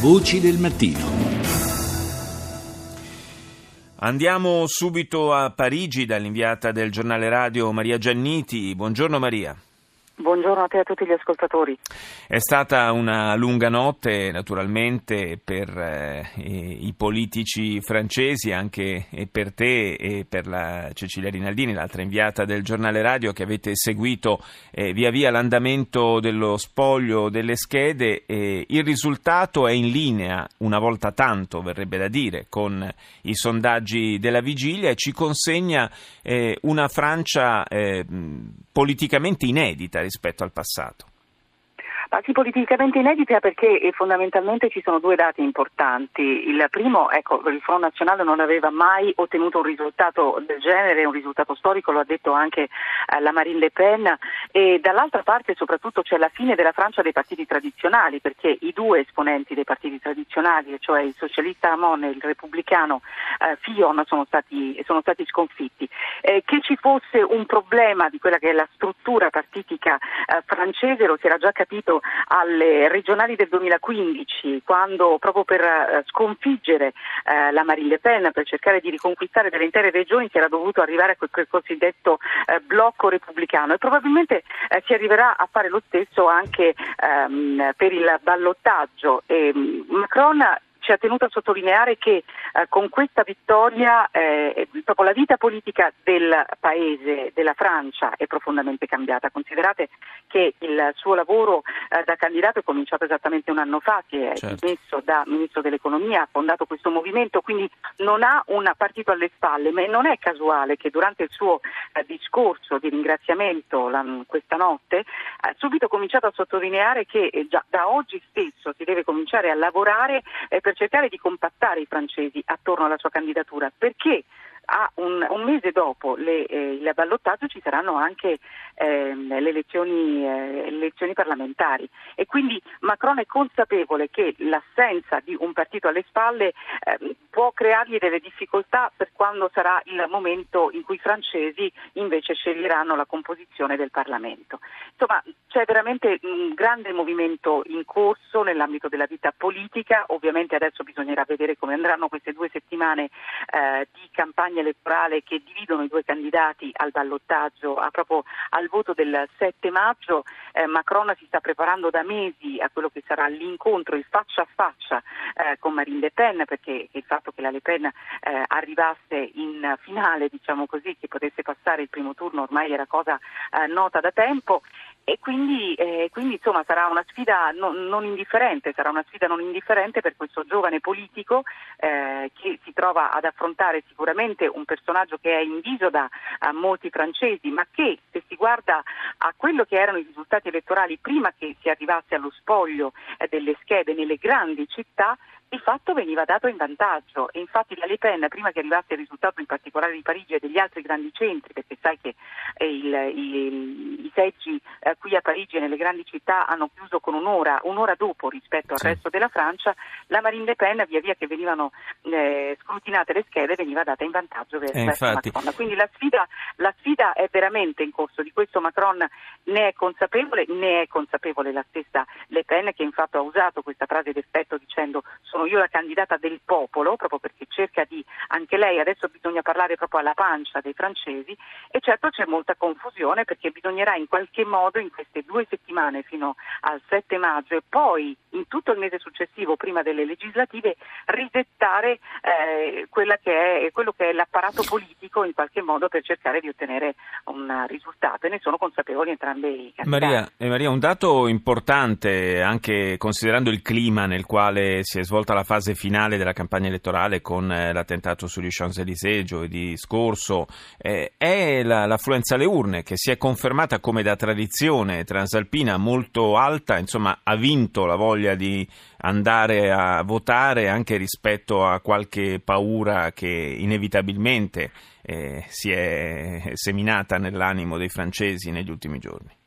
Voci del mattino. Andiamo subito a Parigi dall'inviata del giornale radio Maria Gianniti. Buongiorno Maria. Buongiorno a te e a tutti gli ascoltatori. È stata una lunga notte naturalmente per eh, i politici francesi, anche per te e per la Cecilia Rinaldini, l'altra inviata del giornale radio che avete seguito eh, via via l'andamento dello spoglio delle schede. Eh, il risultato è in linea, una volta tanto verrebbe da dire, con i sondaggi della vigilia e ci consegna eh, una Francia eh, politicamente inedita rispetto al passato. Ma sì, politicamente inedita perché eh, fondamentalmente ci sono due dati importanti. Il primo, ecco, il Front Nazionale non aveva mai ottenuto un risultato del genere, un risultato storico, lo ha detto anche eh, la Marine Le Pen, e dall'altra parte soprattutto c'è la fine della Francia dei partiti tradizionali, perché i due esponenti dei partiti tradizionali, cioè il socialista Amon e il repubblicano eh, Fillon, sono stati, sono stati sconfitti. Eh, che ci fosse un problema di quella che è la struttura partitica eh, francese lo si era già capito alle regionali del 2015, quando proprio per eh, sconfiggere eh, la Marine Le Pen, per cercare di riconquistare delle intere regioni, si era dovuto arrivare a quel, quel cosiddetto eh, blocco repubblicano e probabilmente eh, si arriverà a fare lo stesso anche ehm, per il ballottaggio. E, mm, Macron ci ha tenuto a sottolineare che eh, con questa vittoria eh, proprio la vita politica del paese, della Francia, è profondamente cambiata. Considerate che il suo lavoro eh, da candidato è cominciato esattamente un anno fa, si è certo. dimesso da Ministro dell'Economia, ha fondato questo movimento, quindi non ha un partito alle spalle, ma non è casuale che durante il suo eh, discorso di ringraziamento la, questa notte ha subito cominciato a sottolineare che eh, già da oggi stesso si deve cominciare a lavorare eh, per cercare di compattare i francesi attorno alla sua candidatura, perché un, un, mese dopo le, eh, il ballottaggio ci saranno anche eh, le, elezioni, eh, elezioni, parlamentari e quindi Macron è consapevole che l'assenza di un partito alle spalle ehm, può creargli delle difficoltà per quando sarà il momento in cui i francesi invece sceglieranno la composizione del Parlamento. Insomma, c'è veramente un grande movimento in corso nell'ambito della vita politica, ovviamente adesso bisognerà vedere come andranno queste due settimane eh, di campagna elettorale che dividono i due candidati al ballottaggio, proprio al voto del 7 maggio. Eh, Macron si sta preparando da mesi a quello che sarà l'incontro, il faccia a faccia eh, con Marine Le Pen, perché il fatto che la Le Pen eh, arrivasse in finale, diciamo così, che potesse passare il primo turno ormai era cosa eh, nota da tempo e quindi, eh, quindi insomma, sarà una sfida non, non, indifferente, sarà una sfida non indifferente per questo giovane politico eh, che si trova ad affrontare sicuramente un personaggio che è inviso da molti francesi, ma che se si guarda a quello che erano i risultati elettorali prima che si arrivasse allo spoglio eh, delle schede nelle grandi città, di fatto veniva dato in vantaggio. E infatti la Le Pen prima che arrivasse il risultato in particolare di Parigi e degli altri grandi centri perché sai che eh, il, il, i seggi eh, qui a Parigi e nelle grandi città hanno chiuso con un'ora, un'ora dopo rispetto al sì. resto della Francia la Marine Le Pen via via che venivano eh, scrutinate le schede veniva data in vantaggio verso, eh, Macron. Quindi la sfida, la sfida è veramente in corso di questo Macron ne è consapevole ne è consapevole la stessa Le Pen che infatti ha usato questa frase d'effetto dicendo sono sono io la candidata del popolo, proprio perché cerca di, anche lei adesso bisogna parlare proprio alla pancia dei francesi e certo c'è molta confusione perché bisognerà in qualche modo in queste due settimane fino al 7 maggio e poi in tutto il mese successivo prima delle legislative risettare eh, che è, quello che è l'apparato politico in qualche modo per cercare di ottenere un risultato e ne sono consapevoli entrambi i candidati. Maria, eh, Maria un dato importante anche considerando il clima nel quale si è svolta tutta la fase finale della campagna elettorale con eh, l'attentato sugli Champs-Élysées giovedì scorso eh, è la, l'affluenza alle urne che si è confermata come da tradizione transalpina molto alta, insomma ha vinto la voglia di andare a votare anche rispetto a qualche paura che inevitabilmente eh, si è seminata nell'animo dei francesi negli ultimi giorni.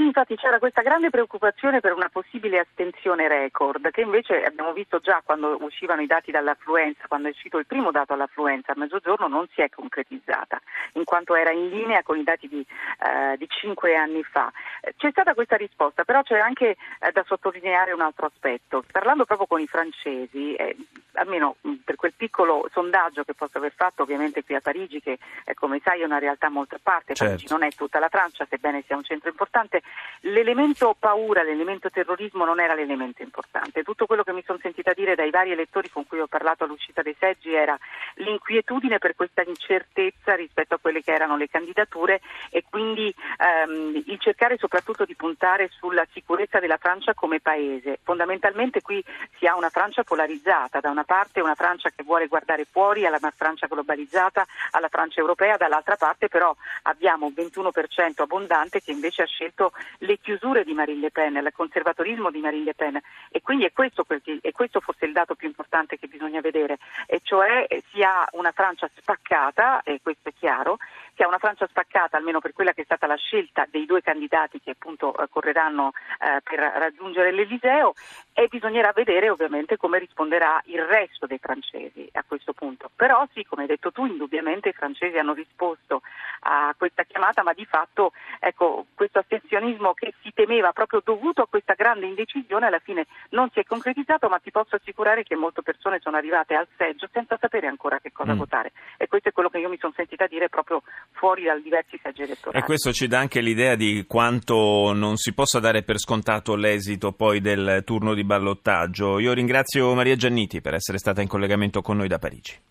Sì, infatti c'era questa grande preoccupazione per una possibile astensione record, che invece abbiamo visto già quando uscivano i dati dall'affluenza, quando è uscito il primo dato all'affluenza a mezzogiorno, non si è concretizzata, in quanto era in linea con i dati di, eh, di cinque anni fa. C'è stata questa risposta, però c'è anche eh, da sottolineare un altro aspetto. Parlando proprio con i francesi, eh, almeno per quel piccolo sondaggio che posso aver fatto ovviamente qui a Parigi, che eh, come sai è una realtà molto a parte, certo. Parigi non è tutta la Francia, sebbene sia un centro importante, l'elemento paura, l'elemento terrorismo non era l'elemento importante. Tutto quello che mi sono sentita dire dai vari elettori con cui ho parlato all'uscita dei seggi era l'inquietudine per questa incertezza rispetto a quelle che erano le candidature e quindi ehm, il cercare soprattutto di puntare sulla sicurezza della Francia come paese. Fondamentalmente qui si ha una Francia polarizzata, da una parte una Francia che vuole guardare fuori alla Francia globalizzata, alla Francia europea, dall'altra parte però abbiamo un 21% abbondante che invece ha scelto le chiusure di Marine Le Pen, il conservatorismo di Marine Le Pen. E quindi è questo, è questo forse il dato più importante che bisogna vedere, e cioè eh, si ha una Francia spaccata, e questo è chiaro, ha una Francia spaccata almeno per quella che è stata la scelta dei due candidati che appunto eh, correranno eh, per raggiungere l'Eliseo e bisognerà vedere ovviamente come risponderà il resto dei francesi a questo punto. Però sì, come hai detto tu, indubbiamente i francesi hanno risposto a questa chiamata, ma di fatto ecco, questo astensionismo che si temeva proprio dovuto a questa grande indecisione alla fine non si è concretizzato, ma ti posso assicurare che molte persone sono arrivate al seggio senza sapere ancora che cosa mm. votare questo è quello che io mi sono sentita dire proprio fuori da diversi seggi elettorali. E questo ci dà anche l'idea di quanto non si possa dare per scontato l'esito poi del turno di ballottaggio. Io ringrazio Maria Gianniti per essere stata in collegamento con noi da Parigi.